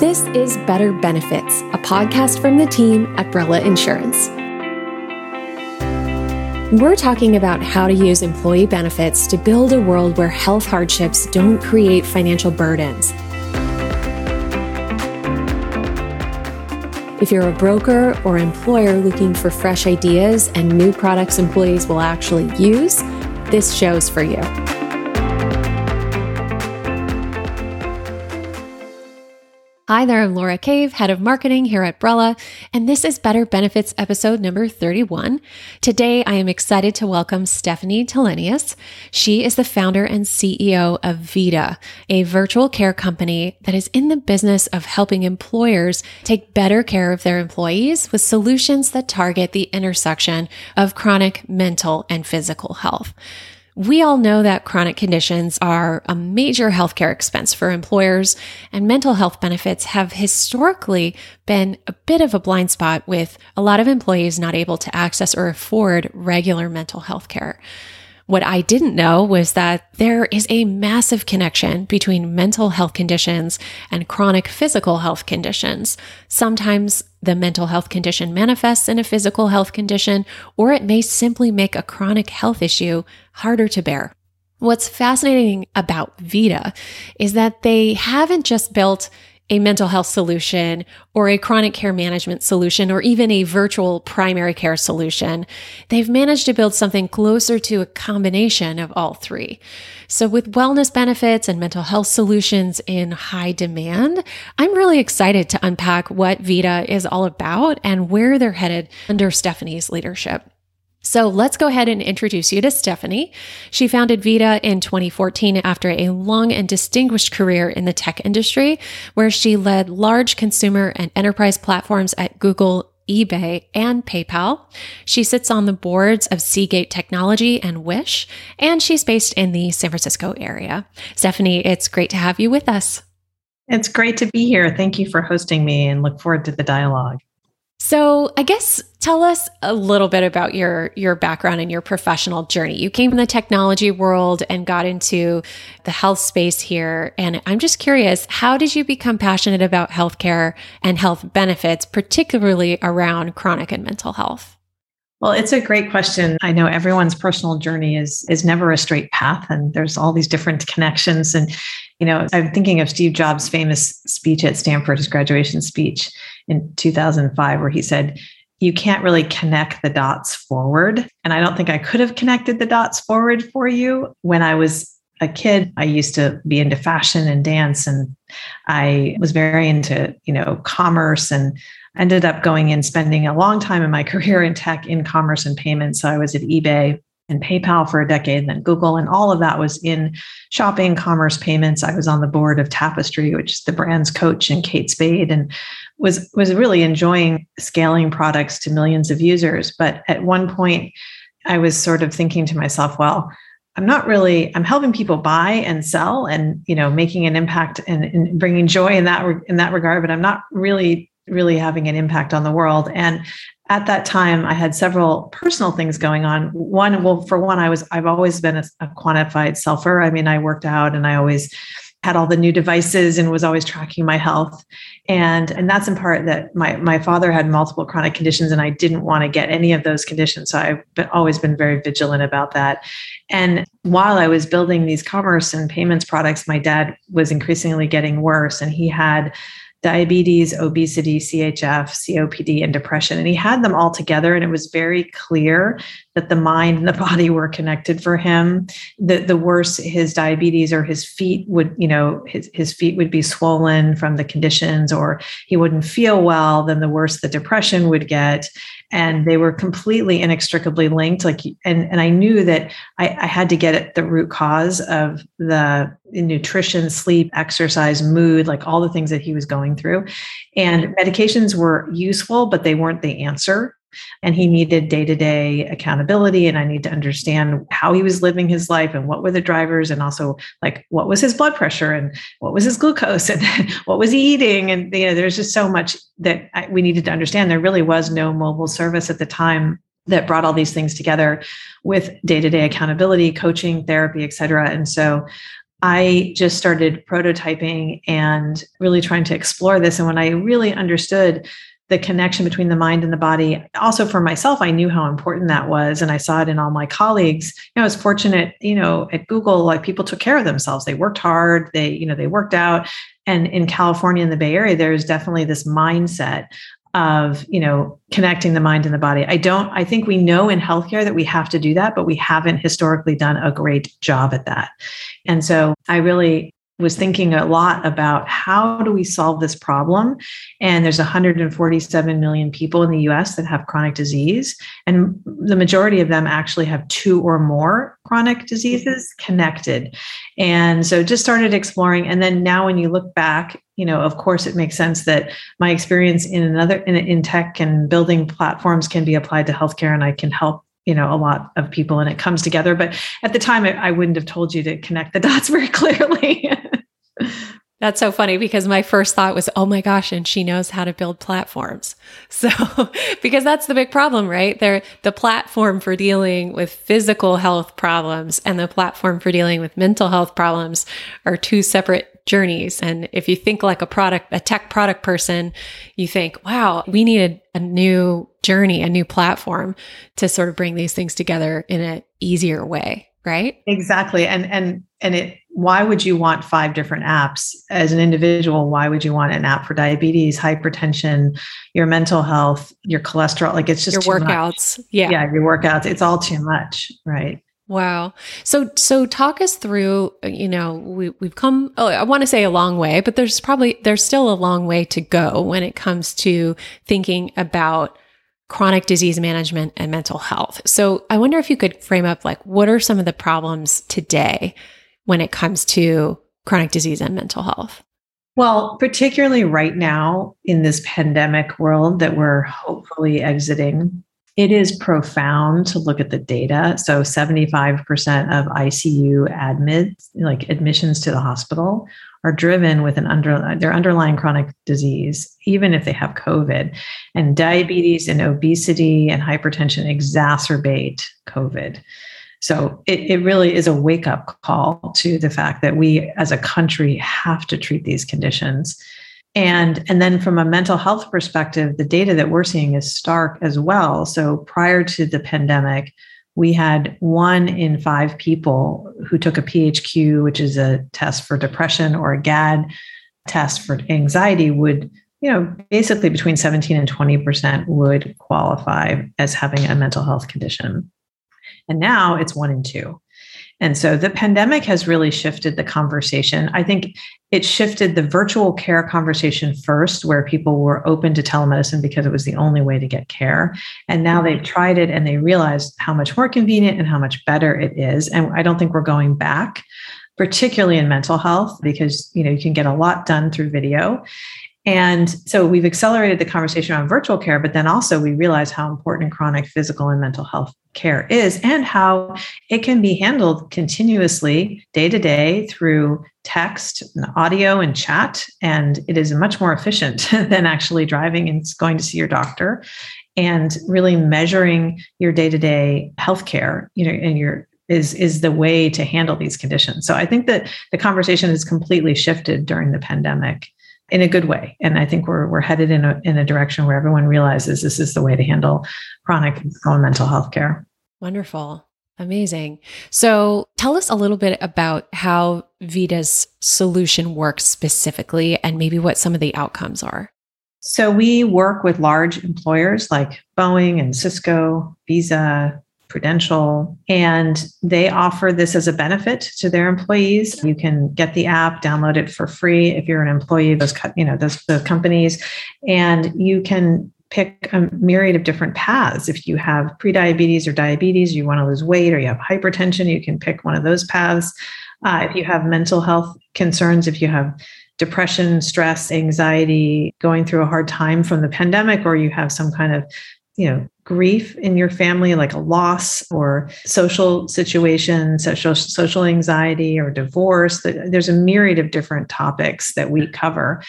This is Better Benefits, a podcast from the team at Brella Insurance. We're talking about how to use employee benefits to build a world where health hardships don't create financial burdens. If you're a broker or employer looking for fresh ideas and new products employees will actually use, this show's for you. Hi there, I'm Laura Cave, head of marketing here at Brella, and this is Better Benefits episode number 31. Today, I am excited to welcome Stephanie Tilenius. She is the founder and CEO of Vida, a virtual care company that is in the business of helping employers take better care of their employees with solutions that target the intersection of chronic mental and physical health. We all know that chronic conditions are a major healthcare expense for employers, and mental health benefits have historically been a bit of a blind spot with a lot of employees not able to access or afford regular mental health care. What I didn't know was that there is a massive connection between mental health conditions and chronic physical health conditions. Sometimes the mental health condition manifests in a physical health condition, or it may simply make a chronic health issue harder to bear. What's fascinating about Vida is that they haven't just built a mental health solution or a chronic care management solution or even a virtual primary care solution. They've managed to build something closer to a combination of all three. So with wellness benefits and mental health solutions in high demand, I'm really excited to unpack what Vida is all about and where they're headed under Stephanie's leadership. So let's go ahead and introduce you to Stephanie. She founded Vida in 2014 after a long and distinguished career in the tech industry, where she led large consumer and enterprise platforms at Google, eBay, and PayPal. She sits on the boards of Seagate Technology and Wish, and she's based in the San Francisco area. Stephanie, it's great to have you with us. It's great to be here. Thank you for hosting me and look forward to the dialogue. So, I guess tell us a little bit about your your background and your professional journey. You came from the technology world and got into the health space here, and I'm just curious, how did you become passionate about healthcare and health benefits, particularly around chronic and mental health? Well, it's a great question. I know everyone's personal journey is is never a straight path and there's all these different connections and you know, I'm thinking of Steve Jobs' famous speech at Stanford, his graduation speech in 2005 where he said, "You can't really connect the dots forward." And I don't think I could have connected the dots forward for you when I was a kid, I used to be into fashion and dance, and I was very into, you know, commerce and ended up going and spending a long time in my career in tech, in commerce and payments. So I was at eBay and PayPal for a decade, then Google, and all of that was in shopping, commerce, payments. I was on the board of Tapestry, which is the brand's coach, and Kate Spade, and was was really enjoying scaling products to millions of users. But at one point, I was sort of thinking to myself, well, I'm not really I'm helping people buy and sell, and you know, making an impact and, and bringing joy in that in that regard. But I'm not really really having an impact on the world. And at that time, I had several personal things going on. One, well, for one, I was I've always been a, a quantified selfer. I mean, I worked out and I always had all the new devices and was always tracking my health and and that's in part that my my father had multiple chronic conditions and I didn't want to get any of those conditions so I've been, always been very vigilant about that and while I was building these commerce and payments products my dad was increasingly getting worse and he had diabetes, obesity, CHF, COPD, and depression. And he had them all together. And it was very clear that the mind and the body were connected for him. The, the worse his diabetes or his feet would, you know, his, his feet would be swollen from the conditions, or he wouldn't feel well, then the worse the depression would get and they were completely inextricably linked like and and i knew that i, I had to get at the root cause of the nutrition sleep exercise mood like all the things that he was going through. And medications were useful but they weren't the answer and he needed day-to-day accountability and i need to understand how he was living his life and what were the drivers and also like what was his blood pressure and what was his glucose and what was he eating and you know there's just so much that I, we needed to understand there really was no mobile service at the time that brought all these things together with day-to-day accountability coaching therapy et cetera and so I just started prototyping and really trying to explore this. And when I really understood the connection between the mind and the body, also for myself, I knew how important that was. And I saw it in all my colleagues. You know, I was fortunate, you know, at Google, like people took care of themselves. They worked hard, they, you know, they worked out. And in California, in the Bay Area, there's definitely this mindset of you know connecting the mind and the body i don't i think we know in healthcare that we have to do that but we haven't historically done a great job at that and so i really was thinking a lot about how do we solve this problem? And there's 147 million people in the US that have chronic disease and the majority of them actually have two or more chronic diseases connected. And so just started exploring and then now when you look back you know of course it makes sense that my experience in another in, in tech and building platforms can be applied to healthcare and I can help you know a lot of people and it comes together but at the time I, I wouldn't have told you to connect the dots very clearly That's so funny because my first thought was, oh my gosh, and she knows how to build platforms. So, because that's the big problem, right? They're the platform for dealing with physical health problems and the platform for dealing with mental health problems are two separate journeys. And if you think like a product, a tech product person, you think, wow, we needed a new journey, a new platform to sort of bring these things together in an easier way right? Exactly. And and and it why would you want five different apps? As an individual why would you want an app for diabetes hypertension your mental health your cholesterol? Like it's just your workouts much. yeah. Yeah your workouts. It's all too much right Wow. So so talk us through, you know, we we've come oh, I want to say a long way, but there's probably there's still a long way to go when it comes to thinking about chronic disease management and mental health. So I wonder if you could frame up like what are some of the problems today when it comes to chronic disease and mental health? Well, particularly right now in this pandemic world that we're hopefully exiting, it is profound to look at the data. So 75% of ICU admits, like admissions to the hospital, are driven with an under their underlying chronic disease, even if they have COVID. And diabetes and obesity and hypertension exacerbate COVID. So it, it really is a wake up call to the fact that we as a country have to treat these conditions. And, and then from a mental health perspective, the data that we're seeing is stark as well. So prior to the pandemic, we had one in five people who took a PHQ, which is a test for depression, or a GAD test for anxiety, would, you know, basically between 17 and 20% would qualify as having a mental health condition. And now it's one in two. And so the pandemic has really shifted the conversation. I think it shifted the virtual care conversation first, where people were open to telemedicine because it was the only way to get care. And now they've mm-hmm. tried it and they realized how much more convenient and how much better it is. And I don't think we're going back particularly in mental health because you know you can get a lot done through video and so we've accelerated the conversation on virtual care, but then also we realize how important chronic physical and mental health care is and how it can be handled continuously day to day through text and audio and chat. And it is much more efficient than actually driving and going to see your doctor and really measuring your day to day health care, you know, and your is is the way to handle these conditions. So I think that the conversation has completely shifted during the pandemic in a good way. And I think we're, we're headed in a, in a direction where everyone realizes this is the way to handle chronic and mental health care. Wonderful. Amazing. So tell us a little bit about how Vida's solution works specifically and maybe what some of the outcomes are. So we work with large employers like Boeing and Cisco, Visa, Prudential, and they offer this as a benefit to their employees. You can get the app, download it for free if you're an employee of those, you know, those, those companies, and you can pick a myriad of different paths. If you have prediabetes or diabetes, you want to lose weight, or you have hypertension, you can pick one of those paths. Uh, if you have mental health concerns, if you have depression, stress, anxiety, going through a hard time from the pandemic, or you have some kind of you know grief in your family like a loss or social situation social social anxiety or divorce there's a myriad of different topics that we cover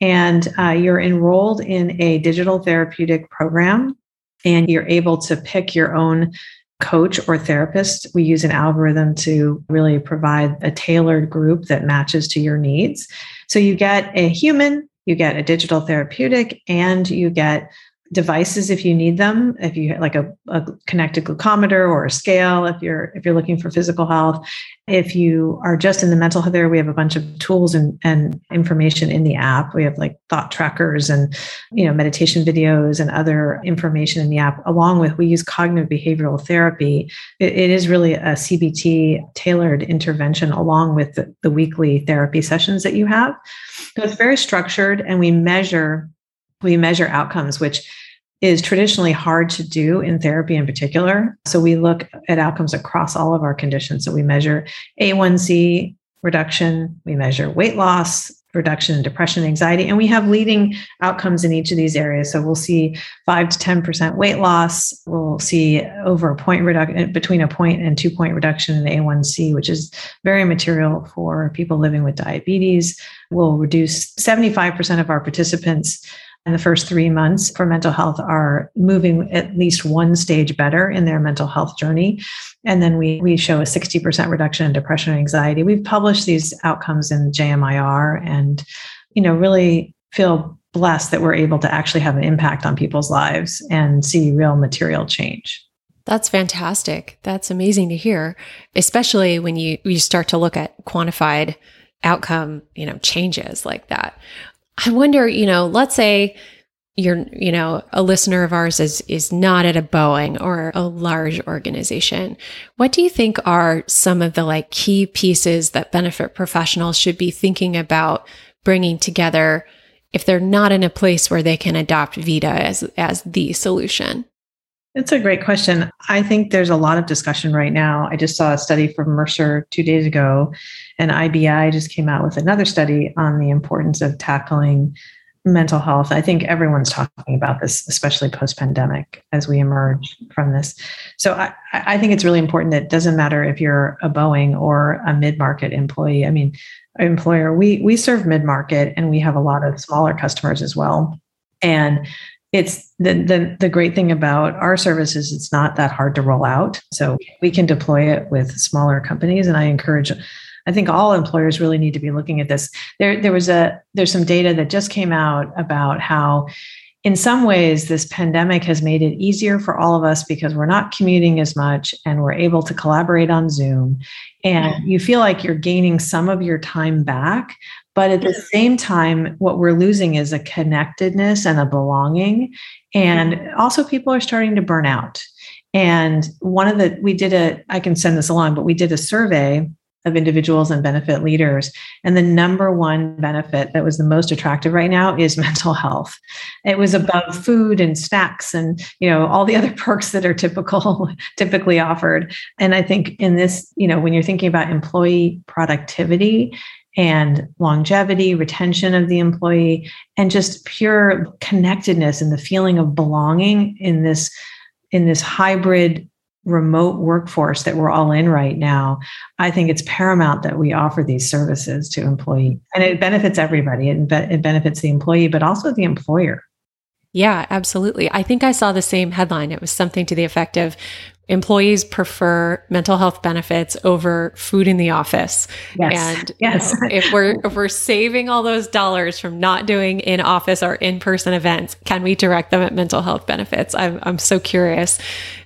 and uh, you're enrolled in a digital therapeutic program and you're able to pick your own coach or therapist, we use an algorithm to really provide a tailored group that matches to your needs. So you get a human, you get a digital therapeutic, and you get devices if you need them if you like a, a, connected glucometer or a scale if you're if you're looking for physical health. If you are just in the mental health area we have a bunch of tools and, and information in the app. We have like thought trackers and you know meditation videos and other information in the app along with we use cognitive behavioral therapy. It, it is really a cbt tailored intervention along with the, the weekly therapy sessions that you have. So it's very structured and we measure we measure outcomes, which is traditionally hard to do in therapy in particular. So we look at outcomes across all of our conditions. So we measure A1C reduction, we measure weight loss, reduction in depression, anxiety, and we have leading outcomes in each of these areas. So we'll see five to 10% weight loss. We'll see over a point reduction, between a point and two point reduction in A1C, which is very material for people living with diabetes. We'll reduce 75% of our participants in the first three months for mental health are moving at least one stage better in their mental health journey. And then we, we show a 60% reduction in depression and anxiety. We've published these outcomes in JMIR and, you know, really feel blessed that we're able to actually have an impact on people's lives and see real material change. That's fantastic. That's amazing to hear, especially when you you start to look at quantified outcome, you know, changes like that. I wonder, you know, let's say you're, you know, a listener of ours is is not at a Boeing or a large organization. What do you think are some of the like key pieces that benefit professionals should be thinking about bringing together if they're not in a place where they can adopt Vida as as the solution? It's a great question. I think there's a lot of discussion right now. I just saw a study from Mercer two days ago, and IBI just came out with another study on the importance of tackling mental health. I think everyone's talking about this, especially post pandemic as we emerge from this. So I, I think it's really important that it doesn't matter if you're a Boeing or a mid market employee. I mean, employer, we, we serve mid market and we have a lot of smaller customers as well. And it's the, the the great thing about our service is it's not that hard to roll out so we can deploy it with smaller companies and i encourage i think all employers really need to be looking at this. There there was a there's some data that just came out about how in some ways this pandemic has made it easier for all of us because we're not commuting as much and we're able to collaborate on zoom. And you feel like you're gaining some of your time back but at the same time, what we're losing is a connectedness and a belonging. And mm-hmm. also, people are starting to burn out. And one of the, we did a, I can send this along, but we did a survey of individuals and benefit leaders. And the number one benefit that was the most attractive right now is mental health. It was above food and snacks and you know all the other perks that are typical typically offered. And I think in this, you know, when you're thinking about employee productivity, and longevity, retention of the employee, and just pure connectedness and the feeling of belonging in this in this hybrid remote workforce that we're all in right now, I think it's paramount that we offer these services to employees. And it benefits everybody. It, it benefits the employee, but also the employer. Yeah, absolutely. I think I saw the same headline. It was something to the effect of employees prefer mental health benefits over food in the office. Yes. And yes. You know, if we're if we're saving all those dollars from not doing in office or in person events, can we direct them at mental health benefits? I'm I'm so curious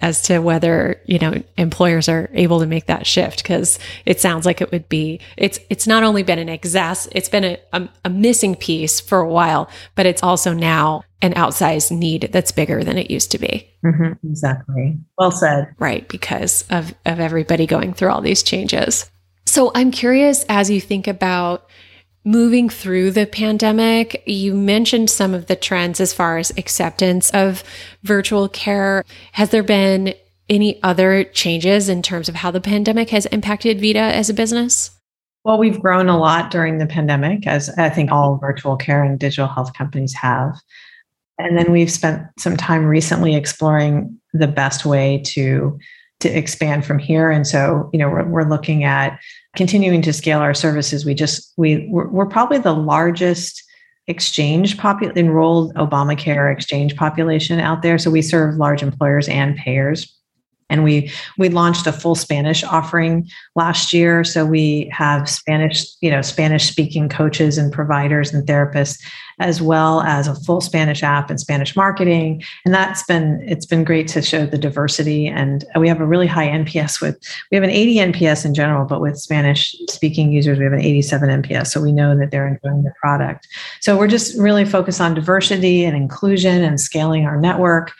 as to whether you know employers are able to make that shift because it sounds like it would be it's it's not only been an exas it's been a, a, a missing piece for a while, but it's also now an outsized need that's bigger than it used to be. Mm-hmm, exactly. Well said. Right, because of, of everybody going through all these changes. So I'm curious as you think about moving through the pandemic, you mentioned some of the trends as far as acceptance of virtual care. Has there been any other changes in terms of how the pandemic has impacted Vida as a business? Well, we've grown a lot during the pandemic, as I think all virtual care and digital health companies have. And then we've spent some time recently exploring the best way to to expand from here. And so, you know, we're, we're looking at continuing to scale our services. We just we we're, we're probably the largest exchange popul- enrolled Obamacare exchange population out there. So we serve large employers and payers. And we we launched a full Spanish offering last year. So we have Spanish, you know, Spanish speaking coaches and providers and therapists, as well as a full Spanish app and Spanish marketing. And that's been it's been great to show the diversity. And we have a really high NPS with we have an 80 NPS in general, but with Spanish speaking users, we have an 87 NPS. So we know that they're enjoying the product. So we're just really focused on diversity and inclusion and scaling our network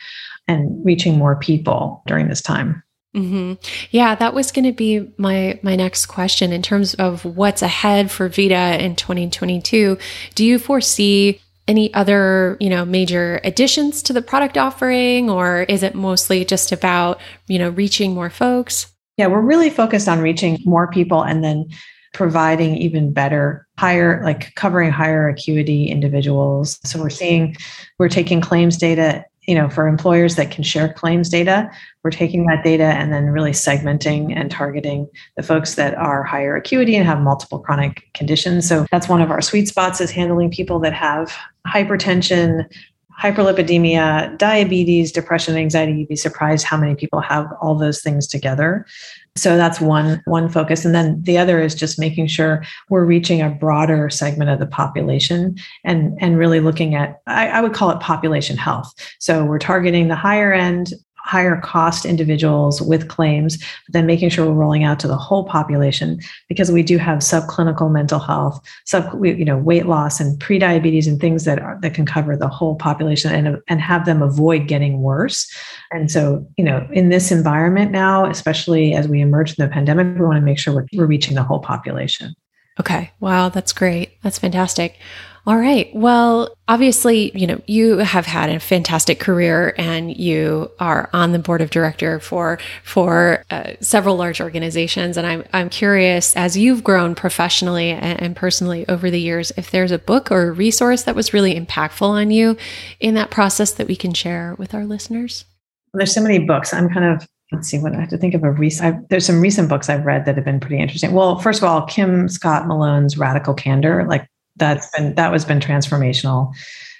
and reaching more people during this time. Mm-hmm. Yeah, that was going to be my my next question in terms of what's ahead for Vida in 2022. Do you foresee any other, you know, major additions to the product offering or is it mostly just about, you know, reaching more folks? Yeah, we're really focused on reaching more people and then providing even better higher like covering higher acuity individuals so we're seeing we're taking claims data you know for employers that can share claims data we're taking that data and then really segmenting and targeting the folks that are higher acuity and have multiple chronic conditions. So that's one of our sweet spots is handling people that have hypertension hyperlipidemia diabetes depression anxiety you'd be surprised how many people have all those things together. So that's one one focus. And then the other is just making sure we're reaching a broader segment of the population and and really looking at I, I would call it population health. So we're targeting the higher end higher cost individuals with claims, but then making sure we're rolling out to the whole population because we do have subclinical mental health, sub you know weight loss and prediabetes and things that are that can cover the whole population and and have them avoid getting worse. And so you know in this environment now, especially as we emerge from the pandemic, we want to make sure we're, we're reaching the whole population. Okay. Wow, that's great. That's fantastic. All right. Well, obviously, you know, you have had a fantastic career and you are on the board of director for for uh, several large organizations and I'm I'm curious as you've grown professionally and, personally over the years if there's a book or a resource that was really impactful on you in that process that we can share with our listeners. Well, there's so many books. I'm kind of let's see what I have to think of a recent. There's some recent books I've read that have been pretty interesting. Well, first of all, Kim Scott Malone's Radical Candor, like that's been that was been transformational.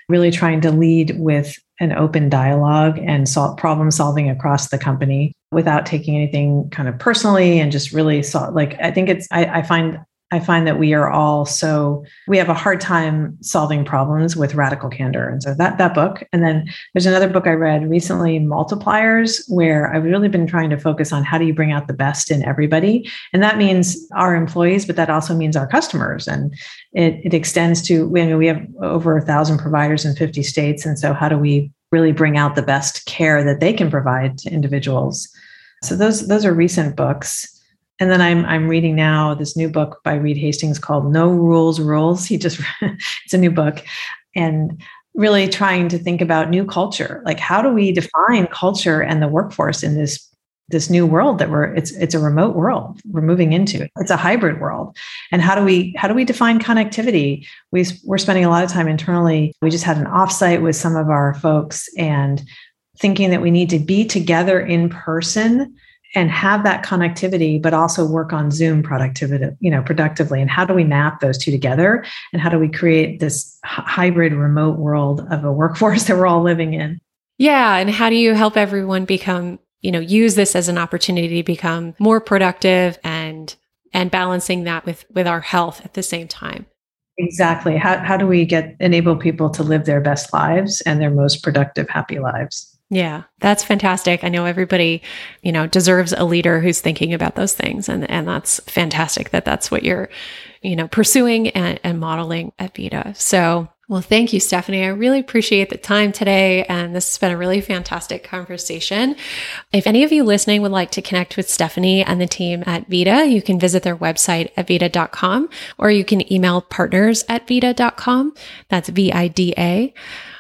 Really trying to lead with an open dialogue and solve problem solving across the company without taking anything kind of personally and just really saw like i think it's I, I find I find that we are all so we have a hard time solving problems with radical candor. And so that that book. And then there's another book I read recently, Multipliers, where I've really been trying to focus on how do you bring out the best in everybody. And that means our employees, but that also means our customers. And it, it extends to we, we have over a thousand providers in 50 states. And so how do we really bring out the best care that they can provide to individuals? So those those are recent books and then I'm I'm reading now this new book by Reed Hastings called No Rules Rules. He just it's a new book and really trying to think about new culture. Like how do we mm-hmm. define culture and the workforce in this this new world that we're it's it's a remote world we're moving into. It's a hybrid world. And how do we how do we define connectivity? We we're spending a lot of time internally. We just had an offsite with some of our folks and thinking that we need to be together in person and have that connectivity but also work on zoom productivity you know productively. And how do we map those two together? And how do we create this hybrid remote world of a workforce that we're all living in? Yeah and how do you help everyone become you know use this as an opportunity to become more productive and and balancing that with with our health at the same time? Exactly. How, how do we get enable people to live their best lives and their most productive happy lives yeah, that's fantastic. I know everybody, you know, deserves a leader who's thinking about those things and and that's fantastic that that's what you're, you know, pursuing and, and modeling at Vida. So, well, thank you, Stephanie. I really appreciate the time today. And this has been a really fantastic conversation. If any of you listening would like to connect with Stephanie and the team at Vida, you can visit their website at vida.com or you can email partners at vida.com. That's V I D A.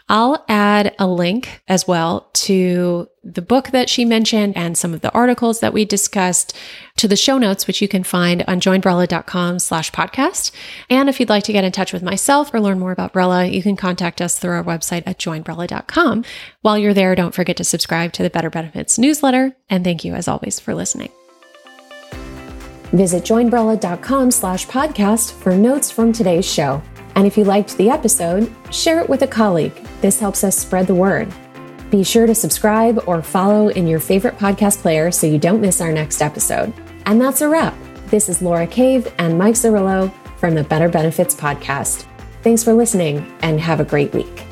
I'll add a link as well to the book that she mentioned and some of the articles that we discussed to the show notes, which you can find on joinbrella.com slash podcast. And if you'd like to get in touch with myself or learn more about Brella, you can contact us through our website at joinbrella.com. While you're there, don't forget to subscribe to the Better Benefits newsletter. And thank you as always for listening. Visit joinbrella.com slash podcast for notes from today's show. And if you liked the episode, share it with a colleague. This helps us spread the word. Be sure to subscribe or follow in your favorite podcast player so you don't miss our next episode. And that's a wrap. This is Laura Cave and Mike Zerillo from the Better Benefits Podcast. Thanks for listening and have a great week.